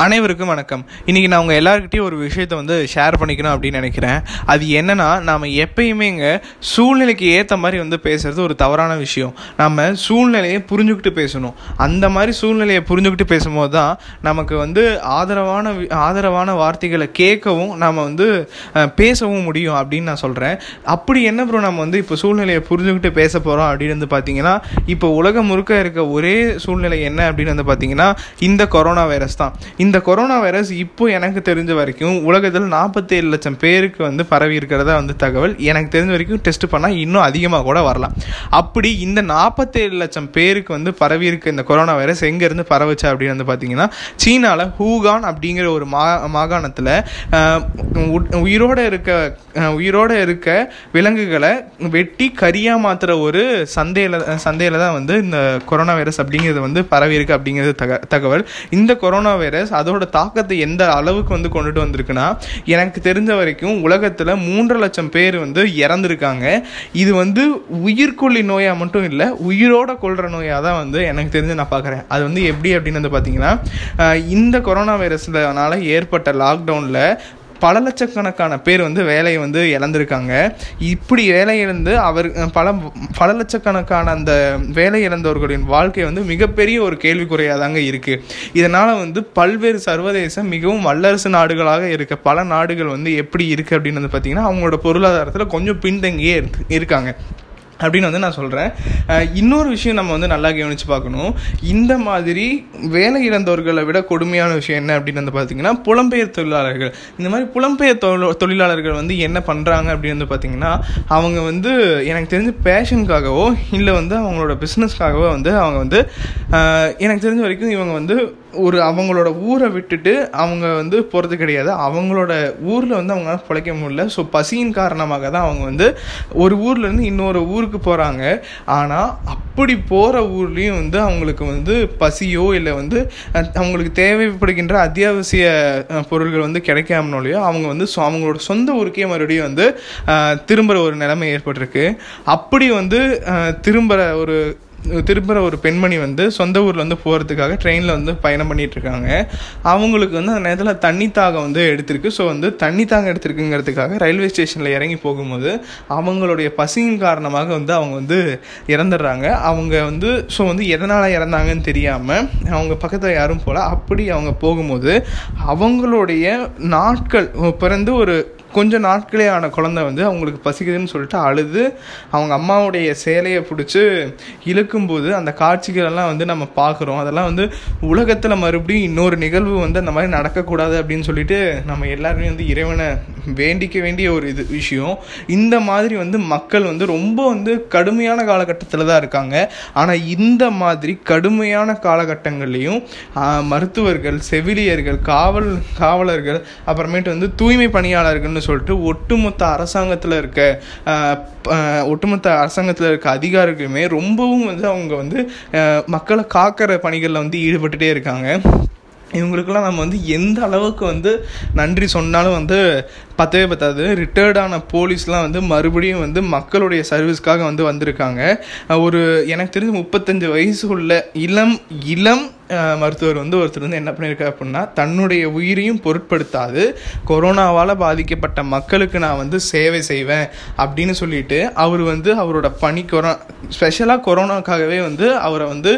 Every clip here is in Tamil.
அனைவருக்கும் வணக்கம். இன்றைக்கி நான் உங்கள் எல்லாருக்கிட்டையும் ஒரு விஷயத்தை வந்து ஷேர் பண்ணிக்கணும் அப்படின்னு நினைக்கிறேன். அது என்னன்னா நாம் எப்பயுமே இங்கே சூழ்நிலைக்கு ஏற்ற மாதிரி வந்து பேசுகிறது ஒரு தவறான விஷயம். நம்ம சூழ்நிலையை புரிஞ்சுக்கிட்டு பேசணும். அந்த மாதிரி சூழ்நிலையை புரிஞ்சுக்கிட்டு பேசும்போது தான் நமக்கு வந்து ஆதரவான வி- ஆதரவான வார்த்தைகளை கேட்கவும் நாம் வந்து பேசவும் முடியும் அப்படின்னு நான் சொல்கிறேன் அப்படி என்ன ப்ரோ நம்ம வந்து இப்போ சூழ்நிலையை புரிஞ்சுக்கிட்டு பேச போகிறோம் அப்படின்னு வந்து பார்த்தீங்கன்னா இப்போ உலகம் முழுக்க இருக்க ஒரே சூழ்நிலை என்ன அப்படின்னு வந்து பார்த்தீங்கன்னா இந்த கொரோனா வைரஸ் தான். இந்த இந்த கொரோனா வைரஸ் இப்போ எனக்கு தெரிஞ்ச வரைக்கும் உலகத்தில் நாற்பத்தேழு லட்சம் பேருக்கு வந்து பரவி இருக்கிறதா வந்து தகவல். எனக்கு தெரிஞ்ச வரைக்கும் டெஸ்ட் பண்ணால் இன்னும் அதிகமாக கூட வரலாம். அப்படி இந்த நாற்பத்தேழு லட்சம் பேருக்கு வந்து பரவி இருக்க இந்த கொரோனா வைரஸ் எங்கேருந்து பரவுச்சு அப்படின்னு வந்து பார்த்தீங்கன்னா சீனாவில் ஹூகான் அப்படிங்கிற ஒரு மா மாகாணத்தில் உயிரோடு இருக்க உயிரோடு உயிரோட இருக்க விலங்குகளை வெட்டி கரியாக மாற்றுற ஒரு சந்தையில் சந்தையில் தான் வந்து இந்த கொரோனா வைரஸ் அப்படிங்கிறது வந்து பரவி இருக்கு அப்படிங்கிறது தக தகவல். இந்த கொரோனா வைரஸ் அதோட தாக்கத்தை எந்த அளவுக்கு வந்து கொண்டுட்டு வந்திருக்குன்னா எனக்கு தெரிஞ்ச வரைக்கும் உலகத்தில் மூன்றரை லட்சம் பேர் வந்து இறந்துருக்காங்க. இது வந்து உயிர்கொல்லி நோயாக மட்டும் இல்லை உயிரோட கொள்கிற நோயாக தான் வந்து எனக்கு தெரிஞ்சு நான் பார்க்குறேன் அது வந்து எப்படி அப்படின்னு வந்து பார்த்தீங்கன்னா இந்த கொரோனா வைரஸ்னால ஏற்பட்ட லாக்டவுனில் பல லட்சக்கணக்கான பேர் வந்து வேலையை வந்து இழந்திருக்காங்க. இப்படி வேலை இழந்து அவர் பல பல லட்சக்கணக்கான அந்த வேலை இழந்தவர்களின் வாழ்க்கை வந்து மிகப்பெரிய ஒரு கேள்விக்குறையாக தாங்க இருக்குது இதனால் வந்து பல்வேறு சர்வதேச மிகவும் வல்லரசு நாடுகளாக இருக்க பல நாடுகள் வந்து எப்படி இருக்குது அப்படின்னு வந்து பார்த்திங்கன்னா அவங்களோட பொருளாதாரத்தில் கொஞ்சம் பின்தங்கியே இருக்கு இருக்காங்க. அப்படின்னு வந்து நான் சொல்கிறேன் இன்னொரு விஷயம் நம்ம வந்து நல்லா கவனித்து பார்க்கணும். இந்த மாதிரி வேலை இழந்தவர்களை விட கொடுமையான விஷயம் என்ன அப்படின்னு வந்து பார்த்தீங்கன்னா புலம்பெயர் தொழிலாளர்கள். இந்த மாதிரி புலம்பெயர் தொழில் தொழிலாளர்கள் வந்து என்ன பண்ணுறாங்க அப்படின்னு வந்து பார்த்தீங்கன்னா அவங்க வந்து எனக்கு தெரிஞ்ச பேஷனுக்காகவோ இல்லை வந்து அவங்களோட பிஸ்னஸ்க்காகவோ வந்து அவங்க வந்து எனக்கு தெரிஞ்ச வரைக்கும் இவங்க வந்து ஒரு அவங்களோட ஊரை விட்டுட்டு அவங்க வந்து போகிறது கிடையாது. அவங்களோட ஊரில் வந்து அவங்களால பிழைக்க முடியல. ஸோ பசியின் காரணமாக தான் அவங்க வந்து ஒரு ஊர்லேருந்து இன்னொரு ஊருக்கு போகிறாங்க ஆனால் அப்படி போகிற ஊர்லேயும் வந்து அவங்களுக்கு வந்து பசியோ இல்லை வந்து அவங்களுக்கு தேவைப்படுகின்ற அத்தியாவசிய பொருள்கள் பொருட்கள் வந்து கிடைக்காமனாலையோ அவங்க வந்து ஸோ அவங்களோட சொந்த ஊருக்கே மறுபடியும் வந்து திரும்புகிற ஒரு நிலைமை ஏற்பட்டிருக்கு. அப்படி வந்து திரும்புகிற ஒரு திரும்புகிற ஒரு பெண்மணி வந்து சொந்த ஊரில் வந்து போகிறதுக்காக ட்ரெயினில் வந்து பயணம் பண்ணிகிட்ருக்காங்க அவங்களுக்கு வந்து அந்த நேரத்தில் தண்ணி தாகம் வந்து எடுத்திருக்கு. ஸோ வந்து தண்ணி தாகம் எடுத்திருக்குங்கிறதுக்காக ரயில்வே ஸ்டேஷனில் இறங்கி போகும்போது அவங்களுடைய பசியின் காரணமாக வந்து அவங்க வந்து இறந்துடுறாங்க. அவங்க வந்து ஸோ வந்து எதனால் இறந்தாங்கன்னு தெரியாமல் அவங்க பக்கத்தில் யாரும் போகல அப்படி அவங்க போகும்போது அவங்களுடைய நாட்கள் பிறந்து ஒரு கொஞ்சம் நாட்களே ஆன குழந்தை வந்து அவங்களுக்கு பசிக்குதுன்னு சொல்லிட்டு அழுது அவங்க அம்மாவுடைய சேலையை பிடிச்சி இழுக்கும்போது அந்த காட்சிகளெல்லாம் வந்து நம்ம பார்க்குறோம். அதெல்லாம் வந்து உலகத்தில் மறுபடியும் இன்னொரு நிகழ்வு வந்து அந்த மாதிரி நடக்கக்கூடாது அப்படின்னு சொல்லிட்டு நம்ம எல்லாருமே வந்து இறைவனை வேண்டிக்க வேண்டிய ஒரு இது விஷயம். இந்த மாதிரி வந்து மக்கள் வந்து ரொம்ப வந்து கடுமையான காலகட்டத்தில் தான் இருக்காங்க. ஆனால் இந்த மாதிரி கடுமையான காலகட்டங்கள்லையும் மருத்துவர்கள் செவிலியர்கள் காவல் காவலர்கள் அப்புறமேட்டு வந்து தூய்மை பணியாளர்கள்னு சொல்லிட்டு ஒட்டுமொத்த அரசாங்கத்தில் இருக்க ஒட்டுமொத்த அரசாங்கத்தில் இருக்க அதிகாரிகளுமே ரொம்பவும் வந்து அவங்க வந்து மக்களை காக்கிற பணிகளில் வந்து ஈடுபட்டுட்டே இருக்காங்க. இவங்களுக்கெல்லாம் நம்ம வந்து எந்த அளவுக்கு வந்து நன்றி சொன்னாலும் வந்து பத்தவே பத்தாது. ரிட்டையர்டான போலீஸ்லாம் வந்து மறுபடியும் வந்து மக்களுடைய சர்வீஸ்க்காக வந்து வந்திருக்காங்க. ஒரு எனக்கு தெரிஞ்சு முப்பத்தஞ்சு வயசு உள்ள இளம் இளம் மருத்துவர் வந்து ஒருத்தர் வந்து என்ன பண்ணியிருக்காரு அப்படின்னா தன்னுடைய உயிரையும் பொருட்படுத்தாது. கொரோனாவால் பாதிக்கப்பட்ட மக்களுக்கு நான் வந்து சேவை செய்வேன் அப்படின்னு சொல்லிட்டு அவர் வந்து அவரோட பணி கொரோ ஸ்பெஷலாக கொரோனாக்காகவே வந்து அவரை வந்து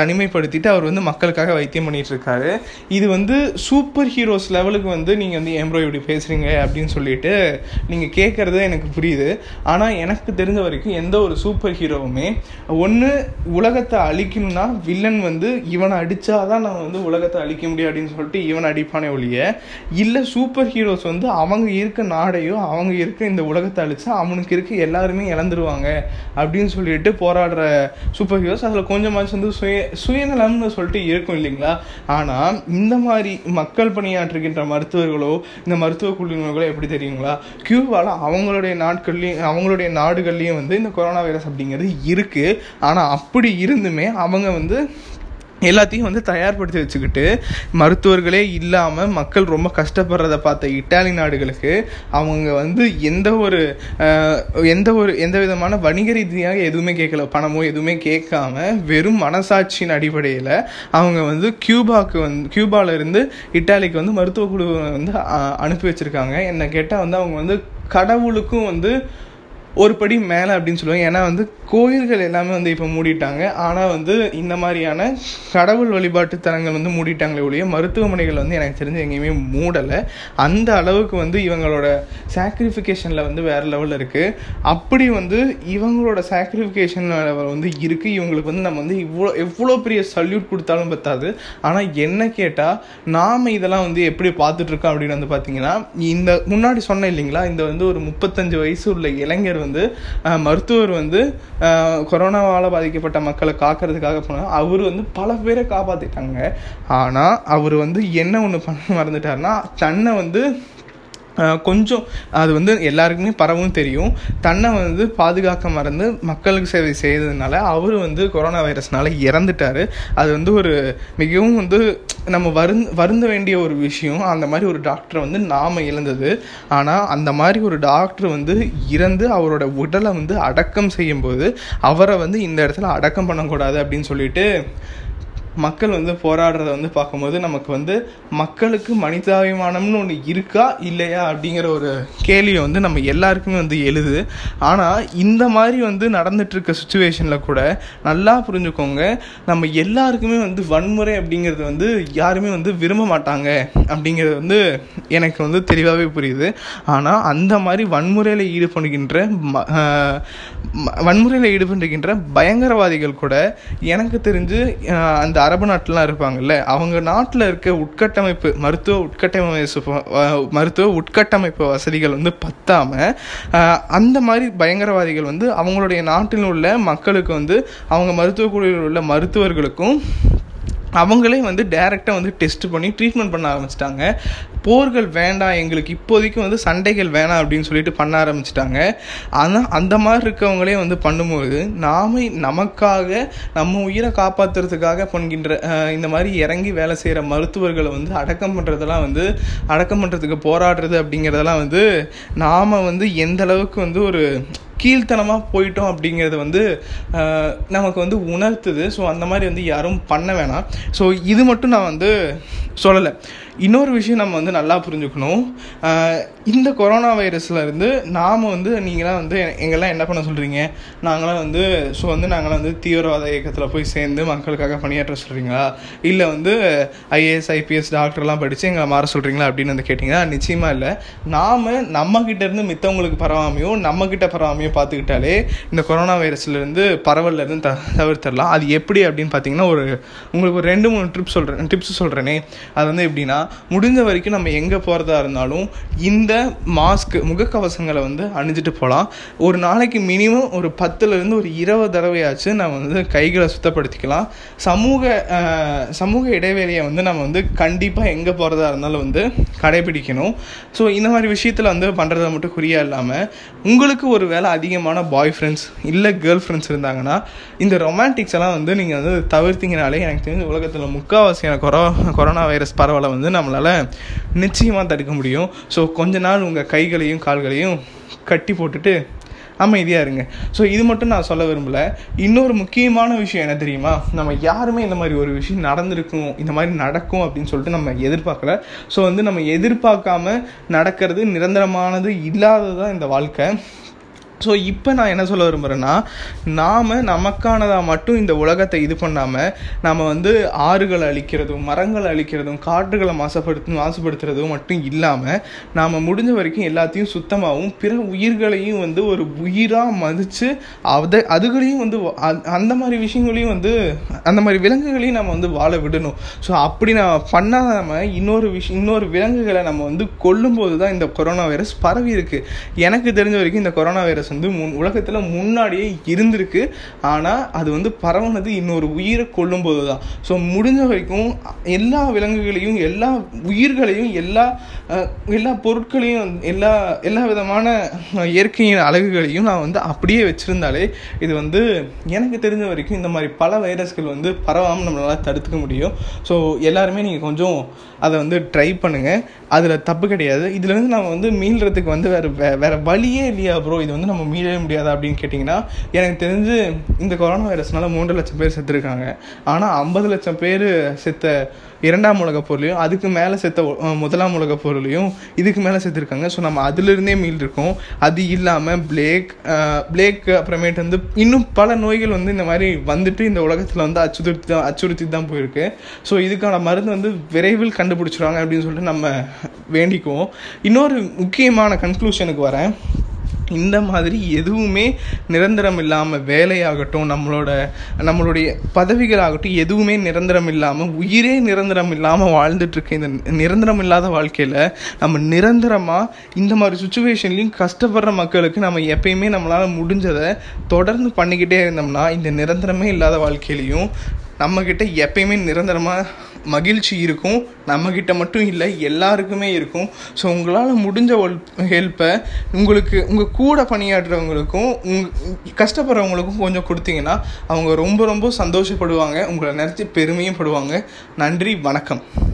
தனிமைப்படுத்திட்டு அவர் வந்து மக்களுக்காக வைத்தியம் பண்ணிட்டு இருக்காரு. இது வந்து சூப்பர் ஹீரோஸ் லெவலுக்கு வந்து நீங்கள் வந்து எம்ப்ராய்டி பேசுகிறீங்க இப்படி பேசுகிறீங்க அப்படின்னு சொல்லிட்டு நீங்கள் கேட்குறது எனக்கு புரியுது. ஆனால் எனக்கு தெரிஞ்ச வரைக்கும் எந்த ஒரு சூப்பர் ஹீரோவுமே ஒன்று உலகத்தை அழிக்கணும்னா வில்லன் வந்து இவனை அடித்தாதான் நான் வந்து உலகத்தை அழிக்க முடியும் அப்படின்னு சொல்லிட்டு இவனை அடிப்பானே ஒழிய இல்லை சூப்பர் ஹீரோஸ் வந்து அவங்க இருக்க நாடையோ அவங்க இருக்க இந்த உலகத்தை அழிச்சா அவனுக்கு இருக்க எல்லாருமே இழந்துருவாங்க அப்படின்னு சொல்லிட்டு போராடுற சூப்பர் ஹீரோஸ் அதில் கொஞ்சமாச்சும் வந்து சுய சுயநலம்னு சொல்லிட்டு இருக்கும் இல்லைங்களா? ஆனால் இந்த மாதிரி மக்கள் பணியாற்றுகின்ற மருத்துவர்களோ இந்த மருத்துவ குழுவினர்களோ எப்படி தெரியுங்களா? கியூபாவில் அவங்களுடைய நாட்கள்லையும் அவங்களுடைய நாடுகள்லையும் வந்து இந்த கொரோனா வைரஸ் அப்படிங்கிறது இருக்குது ஆனால் அப்படி இருந்துமே அவங்க வந்து எல்லாத்தையும் வந்து தயார்படுத்தி வச்சுக்கிட்டு மருத்துவர்களே இல்லாமல் மக்கள் ரொம்ப கஷ்டப்படுறத பார்த்த இட்டாலி நாடுகளுக்கு அவங்க வந்து எந்த ஒரு எந்த ஒரு எந்த விதமான வணிக ரீதியாக எதுவுமே கேட்கல பணமோ எதுவுமே கேட்காம வெறும் மனசாட்சியின் அடிப்படையில் அவங்க வந்து கியூபாக்கு வந்து கியூபால இட்டாலிக்கு வந்து மருத்துவ குழு வந்து அனுப்பி வச்சுருக்காங்க. என்னை கேட்டால் வந்து அவங்க வந்து கடவுளுக்கும் வந்து ஒரு படி மேலே அப்படின்னு சொல்லுவாங்க. ஏன்னா வந்து கோயில்கள் எல்லாமே வந்து இப்போ மூடிட்டாங்க. ஆனால் வந்து இந்த மாதிரியான கடவுள் வழிபாட்டு தலங்கள் வந்து மூடிட்டாங்களே ஒழிய மருத்துவமனைகள் வந்து எனக்கு தெரிஞ்சு எங்கேயுமே மூடலை. அந்த அளவுக்கு வந்து இவங்களோட சாக்ரிஃபிகேஷனில் வந்து வேறு லெவலில் இருக்குது அப்படி வந்து இவங்களோட சாக்ரிஃபிகேஷன் வந்து இருக்குது இவங்களுக்கு வந்து நம்ம வந்து இவ்வளோ எவ்வளோ பெரிய சல்யூட் கொடுத்தாலும் பத்தாது. ஆனால் என்ன கேட்டால் நாம் இதெல்லாம் வந்து எப்படி பார்த்துட்ருக்கோம் அப்படின்னு வந்து பார்த்தீங்கன்னா இந்த முன்னாடி சொன்னேன் இல்லைங்களா? இந்த வந்து ஒரு முப்பத்தஞ்சு வயசு உள்ள இளைஞர் வந்து மருத்துவர் வந்து கொரோனாவால் பாதிக்கப்பட்ட மக்களை காக்கிறதுக்காக போனால் அவர் வந்து பல பேரை காப்பாற்றிட்டாங்க ஆனால் அவர் வந்து என்ன ஒன்று பண்ண மறந்துட்டாருன்னா தன்னை வந்து கொஞ்சம் அது வந்து எல்லாருக்குமே பரவும் தெரியும். தன்னை வந்து பாதுகாக்க மறந்து மக்களுக்கு சேவை செய்ததுனால அவர் வந்து கொரோனா வைரஸ்னால இறந்துட்டார். அது வந்து ஒரு மிகவும் வந்து நம்ம வருந் வருந்த வேண்டிய ஒரு விஷயம். அந்த மாதிரி ஒரு டாக்டரை வந்து நாம் இழந்தது. ஆனால் அந்த மாதிரி ஒரு டாக்டர் வந்து இறந்து அவரோட உடலை வந்து அடக்கம் செய்யும்போது அவரை வந்து இந்த இடத்துல அடக்கம் பண்ணக்கூடாது அப்படின்னு சொல்லிட்டு மக்கள் வந்து போராடுறத வந்து பார்க்கும்போது நமக்கு வந்து மக்களுக்கு மனிதாபிமானம்னு ஒன்று இருக்கா இல்லையா அப்படிங்கிற ஒரு கேள்வி வந்து நம்ம எல்லாருக்குமே வந்து எழுது. ஆனால் இந்த மாதிரி வந்து நடந்துட்டுருக்க சுச்சுவேஷனில் கூட நல்லா புரிஞ்சுக்கோங்க நம்ம எல்லாருக்குமே வந்து வன்முறை அப்படிங்கிறது வந்து யாருமே வந்து விரும்ப மாட்டாங்க அப்படிங்கிறது வந்து எனக்கு வந்து தெளிவாகவே புரியுது. ஆனால் அந்த மாதிரி வன்முறையில் ஈடுபடுகின்ற ம- வன்முறையில் ஈடுபடுகின்ற பயங்கரவாதிகள் கூட எனக்கு தெரிஞ்சு அந்த அரபு நாட்டிலாம் இருப்பாங்கல்ல அவங்க நாட்டில் இருக்க உட்கட்டமைப்பு மருத்துவ உட்கட்டமைப்பு மருத்துவ உட்கட்டமைப்பு வசதிகள் வந்து பத்தாமல் அந்த மாதிரி பயங்கரவாதிகள் வந்து அவங்களுடைய நாட்டில் உள்ள மக்களுக்கு வந்து அவங்க மருத்துவ குழுவில் உள்ள மருத்துவர்களுக்கும் அவங்களே வந்து டேரெக்டாக வந்து டெஸ்ட் பண்ணி ட்ரீட்மெண்ட் பண்ண ஆரம்பிச்சிட்டாங்க. போர்கள் வேண்டாம் எங்களுக்கு இப்போதைக்கு வந்து சண்டைகள் வேணாம் அப்படின்னு சொல்லிட்டு பண்ண ஆரம்பிச்சிட்டாங்க. ஆனால் அந்த மாதிரி இருக்கவங்களே வந்து பண்ணும்போது நாம நமக்காக நம்ம உயிரை காப்பாற்றுறதுக்காக பண்ணுகின்ற இந்த மாதிரி இறங்கி வேலை செய்கிற மருத்துவர்களை வந்து அடக்கம் பண்ணுறதெல்லாம் வந்து அடக்கம் பண்ணுறதுக்கு போராடுறது அப்படிங்கிறதெல்லாம் வந்து நாம் வந்து எந்த அளவுக்கு வந்து ஒரு கீழ்த்தனமாக போயிட்டோம் அப்படிங்கிறது வந்து நமக்கு வந்து உணர்த்துது. ஸோ அந்த மாதிரி வந்து யாரும் பண்ண வேணாம். ஸோ இது மட்டும் நான் வந்து சொல்லலை. இன்னொரு விஷயம் நம்ம வந்து நல்லா புரிஞ்சுக்கணும். இந்த கொரோனா வைரஸ்லேருந்து நாம் வந்து நீங்களாம் வந்து எங்கெல்லாம் என்ன பண்ண சொல்கிறீங்க நாங்களாம் வந்து ஸோ வந்து நாங்களாம் வந்து தீவிரவாத இயக்கத்தில் போய் சேர்ந்து மக்களுக்காக பணியாற்ற சொல்கிறீங்களா இல்லை வந்து ஐஏஎஸ் ஐபிஎஸ் டாக்டர்லாம் படித்து எங்களை மாற சொல்கிறீங்களா அப்படின்னு வந்து கேட்டிங்கன்னா நிச்சயமாக இல்லை. நாம் நம்ம மித்தவங்களுக்கு பரவாமையும் நம்மக்கிட்ட பரவாமையும் பார்த்துக்கிட்டாலே இந்த கொரோனா வைரஸ்லேருந்து பரவலேருந்து த தவிர்த்திடலாம். அது எப்படி அப்படின்னு பார்த்தீங்கன்னா ஒரு உங்களுக்கு ஒரு ரெண்டு மூணு ட்ரிப் சொல்கிறேன் டிப்ஸ் சொல்கிறேனே அது வந்து எப்படின்னா முடிஞ்ச வரைக்கும் நம்ம எங்கே போகிறதா இருந்தாலும் இந்த மாஸ்க் முகக்கவசங்களை வந்து அணிஞ்சிட்டு போகலாம் ஒரு நாளைக்கு மினிமம் ஒரு பத்துலேருந்து ஒரு இருபது தடவையாச்சு நம்ம வந்து கைகளை சுத்தப்படுத்திக்கலாம். சமூக சமூக இடைவெளியை வந்து நம்ம வந்து கண்டிப்பாக எங்கே போகிறதா இருந்தாலும் வந்து கடைபிடிக்கணும். ஸோ இந்த மாதிரி விஷயத்தில் வந்து பண்ணுறத மட்டும் குறியா இல்லாமல் உங்களுக்கு ஒரு வேலை அதிகமான பாய் ஃப்ரெண்ட்ஸ் இல்லை கேர்ள் ஃப்ரெண்ட்ஸ் இருந்தாங்கன்னா இந்த ரொமான்டிக்ஸ் எல்லாம் வந்து நீங்கள் வந்து தவிர்த்திங்கனாலே எனக்கு தெரிஞ்ச உலகத்தில் முக்கால்வாசியான கொரோ கொரோனா வைரஸ் பரவலை வந்து நம்மளால் நிச்சயமாக தடுக்க முடியும். ஸோ கொஞ்ச நாள் உங்கள் கைகளையும் கால்களையும் கட்டி போட்டுட்டு அமைதியாக இருங்க. ஸோ இது மட்டும் நான் சொல்ல விரும்பலை. இன்னொரு முக்கியமான விஷயம் என்ன தெரியுமா? நம்ம யாருமே இந்த மாதிரி ஒரு விஷயம் நடந்திருக்கும் இந்த மாதிரி நடக்கும் அப்படின்னு சொல்லிட்டு நம்ம எதிர்பார்க்கல. ஸோ வந்து நம்ம எதிர்பார்க்காம நடக்கிறது நிரந்தரமானது இல்லாததான் இந்த வாழ்க்கை. ஸோ இப்போ நான் என்ன சொல்ல விரும்புகிறேன்னா நாம் நமக்கானதாக மட்டும் இந்த உலகத்தை இது பண்ணாமல் நாம் வந்து ஆறுகளை அழிக்கிறதும் மரங்களை அழிக்கிறதும் காற்றுகளை மாசுபடுத்து மாசுபடுத்துறதும் மட்டும் இல்லாமல் நாம் முடிஞ்ச வரைக்கும் எல்லாத்தையும் சுத்தமாகவும் பிற உயிர்களையும் வந்து ஒரு உயிராக மதித்து அதை அதுகளையும் வந்து அந்த மாதிரி விஷயங்களையும் வந்து அந்த மாதிரி விலங்குகளையும் நம்ம வந்து வாழ விடணும். ஸோ அப்படி நம்ம பண்ணாமல் இன்னொரு விஷயம் இன்னொரு விலங்குகளை நம்ம வந்து கொல்லும்போது தான் இந்த கொரோனா வைரஸ் பரவி இருக்குது எனக்கு தெரிஞ்ச வரைக்கும் இந்த கொரோனா வைரஸ் வந்து முன் உலகத்தில் முன்னாடியே இருந்திருக்கு. ஆனால் அது வந்து பரவுனது இன்னொரு உயிரை கொல்லும்போது தான் ஸோ முடிஞ்ச வரைக்கும் எல்லா விலங்குகளையும் எல்லா உயிர்களையும் எல்லா எல்லா பொருட்களையும் எல்லா எல்லா விதமான இயற்கையின் அழகுகளையும் நான் வந்து அப்படியே வச்சுருந்தாலே இது வந்து எனக்கு தெரிஞ்ச வரைக்கும் இந்த மாதிரி பல வைரஸ்கள் வந்து பரவாமல் நம்மளால் தடுத்துக்க முடியும். ஸோ எல்லாருமே நீங்கள் கொஞ்சம் அதை வந்து ட்ரை பண்ணுங்கள் அதில் தப்பு கிடையாது. இதுலேருந்து நம்ம வந்து மீள்றதுக்கு வந்து வேறு வே வேறு வழியே இல்லையா ப்ரோ இது வந்து நம்ம மீளவே முடியாது அப்படின்னு கேட்டிங்கன்னா எனக்கு தெரிஞ்சு இந்த கொரோனா வைரஸ்னால மூன்று லட்சம் பேர் செத்துருக்காங்க. ஆனால் ஐம்பது லட்சம் பேர் செத்த இரண்டாம் உலகப் பொருளையும் அதுக்கு மேலே செத்த முதலாம் உலகப் பொருளையும் இதுக்கு மேலே செத்துருக்காங்க. ஸோ நம்ம அதிலிருந்தே மீள்ருக்கோம் அது இல்லாமல் பிளேக் பிளேக் அப்புறமேட்டு வந்து இன்னும் பல நோய்கள் வந்து இந்த மாதிரி வந்துட்டு இந்த உலகத்தில் வந்து அச்சுறுத்தி தான் அச்சுறுத்தி தான் போயிருக்கு. ஸோ இதுக்கான மருந்து வந்து விரைவில் கண்டுபிடிச்சிருவாங்க அப்படின்னு சொல்லிட்டு நம்ம வேண்டிக்குவோம். இன்னொரு முக்கியமான கன்க்ளூஷனுக்கு வரேன். இந்த மாதிரி எதுவுமே நிரந்தரம் இல்லாமல் வேலையாகட்டும் நம்மளோட நம்மளுடைய பதவிகளாகட்டும் எதுவுமே நிரந்தரம் இல்லாமல் உயிரே நிரந்தரம் இல்லாமல் வாழ்ந்துட்டுருக்க இந்த நிரந்தரம் இல்லாத வாழ்க்கையில் நம்ம நிரந்தரமாக இந்த மாதிரி சுச்சுவேஷன்லையும் கஷ்டப்படுற மக்களுக்கு நம்ம எப்பயுமே நம்மளால் முடிஞ்சதை தொடர்ந்து பண்ணிக்கிட்டே இருந்தோம்னா இந்த நிரந்தரமே இல்லாத வாழ்க்கையிலையும் நம்மக்கிட்ட எப்பயுமே நிரந்தரமாக மகிழ்ச்சி இருக்கும். நம்மக்கிட்ட மட்டும் இல்லை எல்லாருக்குமே இருக்கும். ஸோ உங்களால் முடிஞ்ச ஹெல்ப்பை உங்களுக்கு உங்கள் கூட பணியாற்றுறவங்களுக்கும் உங் கஷ்டப்படுறவங்களுக்கும் கொஞ்சம் கொடுத்தீங்கன்னா அவங்க ரொம்ப ரொம்ப சந்தோஷப்படுவாங்க. உங்களை நினச்சி பெருமையும் படுவாங்க. நன்றி வணக்கம்.